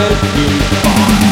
set me fire